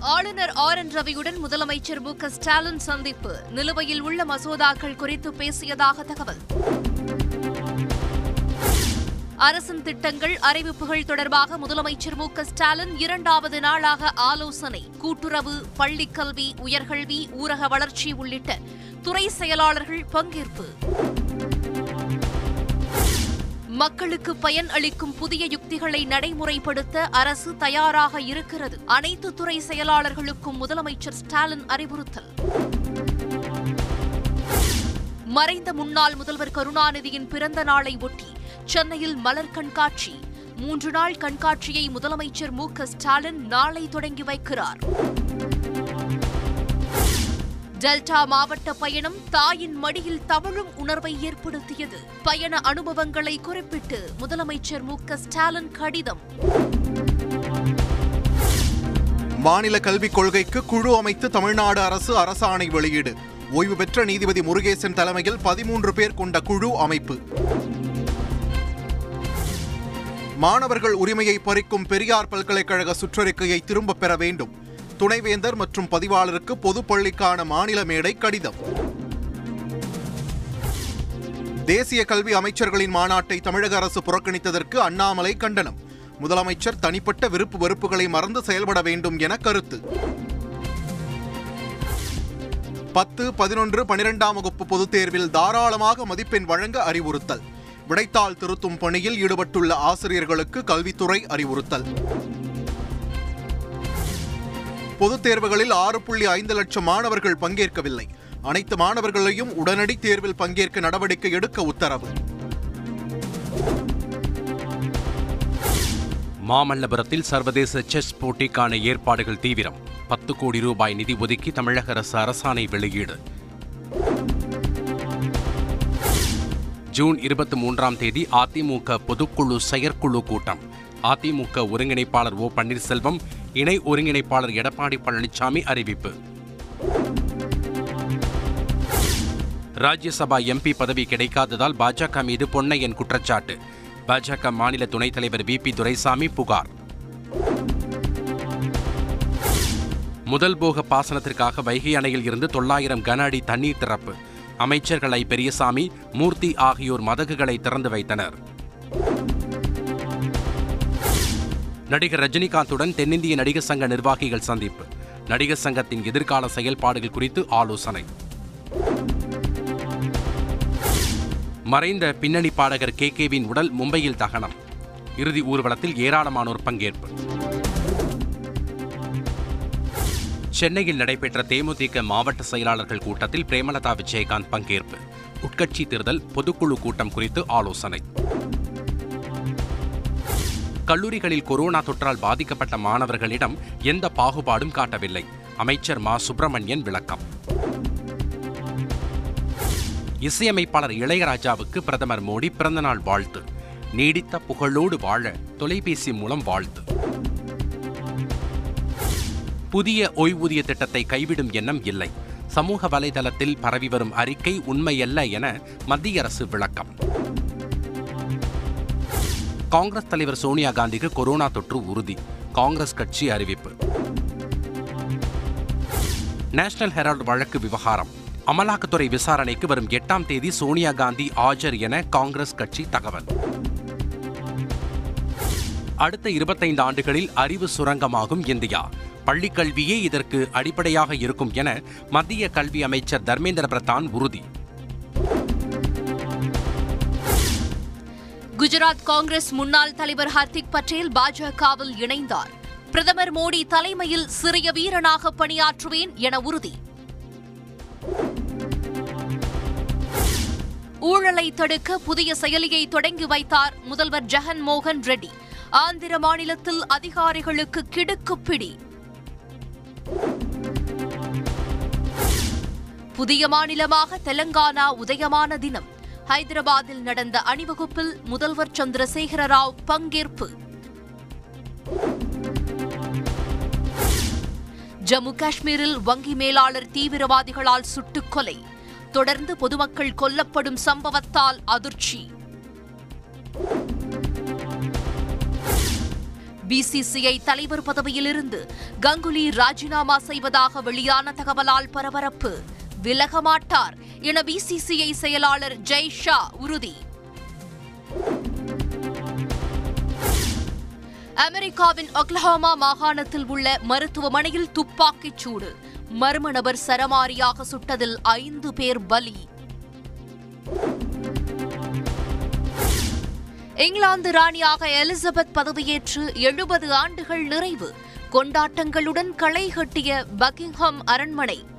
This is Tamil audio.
ஆளுநர் ஆர் என் ரவியுடன் முதலமைச்சர் மு க ஸ்டாலின் சந்திப்பு. நிலுவையில் உள்ள மசோதாக்கள் குறித்து பேசியதாக தகவல். அரசின் திட்டங்கள் அறிவிப்புகள் தொடர்பாக முதலமைச்சர் மு க ஸ்டாலின் இரண்டாவது நாளாக ஆலோசனை கூட்டுறவு பள்ளிக்கல்வி உயர்கல்வி ஊரக வளர்ச்சி உள்ளிட்ட துறை செயலாளர்கள் பங்கேற்பு. மக்களுக்கு பயன் அளிக்கும் புதிய யுக்திகளை நடைமுறைப்படுத்த அரசு தயாராக இருக்கிறது. அனைத்து துறை செயலாளர்களுக்கும் முதலமைச்சர் ஸ்டாலின் அறிவுறுத்தல். மறைந்த முன்னாள் முதல்வர் கருணாநிதியின் பிறந்த நாளை ஒட்டி சென்னையில் மலர் கண்காட்சி. மூன்று நாள் கண்காட்சியை முதலமைச்சர் மு க ஸ்டாலின் நாளை தொடங்கி வைக்கிறார். டெல்டா மாவட்ட பயணம் தாயின் மடியில் தவழும் உணர்வை ஏற்படுத்தியது. பயண அனுபவங்களை குறிப்பிட்டு முதலமைச்சர் மு ஸ்டாலின் கடிதம். மாநில கல்விக் கொள்கைக்கு குழு அமைத்து தமிழ்நாடு அரசு அரசாணை வெளியீடு. ஓய்வு பெற்ற நீதிபதி முருகேசன் தலைமையில் பதிமூன்று பேர் கொண்ட குழு அமைப்பு. மாணவர்கள் உரிமையை பறிக்கும் பெரியார் பல்கலைக்கழக சுற்றறிக்கையை திரும்பப் பெற வேண்டும். துணைவேந்தர் மற்றும் பதிவாளருக்கு பொதுப்பள்ளிக்கான மாநில மேடை கடிதம். தேசிய கல்வி அமைச்சர்களின் மாநாட்டை தமிழக அரசு புறக்கணித்ததற்கு அண்ணாமலை கண்டனம். முதலமைச்சர் தனிப்பட்ட விருப்பு வெறுப்புகளை மறந்து செயல்பட வேண்டும் என கருத்து. பத்து பதினொன்று பனிரெண்டாம் வகுப்பு பொதுத் தேர்வில் தாராளமாக மதிப்பெண் வழங்க அறிவுறுத்தல். விடைத்தாள் திருத்தும் பணியில் ஈடுபட்டுள்ள ஆசிரியர்களுக்கு கல்வித்துறை அறிவுறுத்தல். பொதுத் தேர்வுகளில் ஆறு புள்ளி ஐந்து லட்சம் மாணவர்கள் பங்கேற்கவில்லை. அனைத்து மாணவர்களையும் உடனடி தேர்வில் பங்கேற்க நடவடிக்கை எடுக்க உத்தரவு. மாமல்லபுரத்தில் சர்வதேச செஸ் போட்டிக்கான ஏற்பாடுகள் தீவிரம். பத்து கோடி ரூபாய் நிதி ஒதுக்கி தமிழக அரசு அரசாணை வெளியீடு. ஜூன் இருபத்தி மூன்றாம் தேதி அதிமுக பொதுக்குழு செயற்குழு கூட்டம். அதிமுக ஒருங்கிணைப்பாளர் ஓ பன்னீர்செல்வம் இணை ஒருங்கிணைப்பாளர் எடப்பாடி பழனிசாமி அறிவிப்பு. ராஜ்யசபா எம்பி பதவி கிடைக்காததால் பாஜக மீது பொன்னையன் குற்றச்சாட்டு. பாஜக மாநில துணைத் தலைவர் வி பி துரைசாமி புகார். முதல் போக பாசனத்திற்காக வைகை அணையில் இருந்து தொள்ளாயிரம் கன அடி தண்ணீர் திறப்பு. அமைச்சர்கள் ஐ பெரியசாமி மூர்த்தி ஆகியோர் மதகுகளை திறந்து வைத்தனர். நடிகர் ரஜினிகாந்துடன் தென்னிந்திய நடிகர் சங்க நிர்வாகிகள் சந்திப்பு. நடிகர் சங்கத்தின் எதிர்கால செயல்பாடுகள் குறித்து ஆலோசனை. மறைந்த பின்னணி பாடகர் கே கேவின் உடல் மும்பையில் தகனம். இறுதி ஊர்வலத்தில் ஏராளமானோர் பங்கேற்பு. சென்னையில் நடைபெற்ற தேமுதிக மாவட்ட செயலாளர்கள் கூட்டத்தில் பிரேமலதா விஜயகாந்த் பங்கேற்பு. உட்கட்சி தேர்தல் பொதுக்குழு கூட்டம் குறித்து ஆலோசனை. கல்லூரிகளில் கொரோனா தொற்றால் பாதிக்கப்பட்ட மாணவர்களிடம் எந்த பாகுபாடும் காட்டவில்லை. அமைச்சர் மா. சுப்பிரமணியன் விளக்கம். இசையமைப்பாளர் இளையராஜாவுக்கு பிரதமர் மோடி பிறந்தநாள் வாழ்த்து. நீடித்த புகழோடு வாழ தொலைபேசி மூலம் வாழ்த்து. புதிய ஓய்வூதிய திட்டத்தை கைவிடும் எண்ணம் இல்லை. சமூக வலைதளத்தில் பரவி வரும் அறிக்கை உண்மையல்ல என மத்திய அரசு விளக்கம். காங்கிரஸ் தலைவர் சோனியா காந்திக்கு கொரோனா தொற்று உறுதி. காங்கிரஸ் கட்சி அறிவிப்பு. நேஷனல் ஹெரால்டு வழக்கு விவகாரம். அமலாக்கத்துறை விசாரணைக்கு வரும் எட்டாம் தேதி சோனியா காந்தி ஆஜர் என காங்கிரஸ் கட்சி தகவல். அடுத்த இருபத்தைந்து ஆண்டுகளில் அறிவு சுரங்கமாகும் இந்தியா. பள்ளிக்கல்வியே இதற்கு அடிப்படையாக இருக்கும் என மத்திய கல்வி அமைச்சர் தர்மேந்திர பிரதான் உறுதி. குஜராத் காங்கிரஸ் முன்னாள் தலைவர் ஹர்திக் பட்டேல் பாஜகவில் இணைந்தார். பிரதமர் மோடி தலைமையில் சிறிய வீரனாக பணியாற்றுவேன் என உறுதி. ஊழலை தடுக்க புதிய செயலியை தொடங்கி வைத்தார் முதல்வர் ஜெகன் மோகன் ரெட்டி. ஆந்திர மாநிலத்தில் அதிகாரிகளுக்கு கிடுக்குப்பிடி புதிய மாநிலமாக தெலங்கானா உதயமான தினம். ஹைதராபாத்தில் நடந்த அணிவகுப்பில் முதல்வர் சந்திரசேகர ராவ் பங்கேற்பு. ஜம்மு காஷ்மீரில் வங்கி மேலாளர் தீவிரவாதிகளால் சுட்டுக் கொலை தொடர்ந்து பொதுமக்கள் கொல்லப்படும் சம்பவத்தால் அதிர்ச்சி. பிசிசிஐ தலைவர் பதவியிலிருந்து கங்குலி ராஜினாமா செய்வதாக வெளியான தகவலால் பரபரப்பு. விலக மாட்டார் என பிசிசிஐ செயலாளர் ஜெய் ஷா உறுதி. அமெரிக்காவின் ஒக்லஹாமா மாகாணத்தில் உள்ள மருத்துவமனையில் துப்பாக்கிச் சூடு. மர்ம நபர் சரமாரியாக சுட்டதில் ஐந்து பேர் பலி. இங்கிலாந்து ராணியாக எலிசபெத் பதவியேற்று எழுபது ஆண்டுகள் நிறைவு. கொண்டாட்டங்களுடன் களை கட்டிய பக்கிங்ஹாம் அரண்மனை.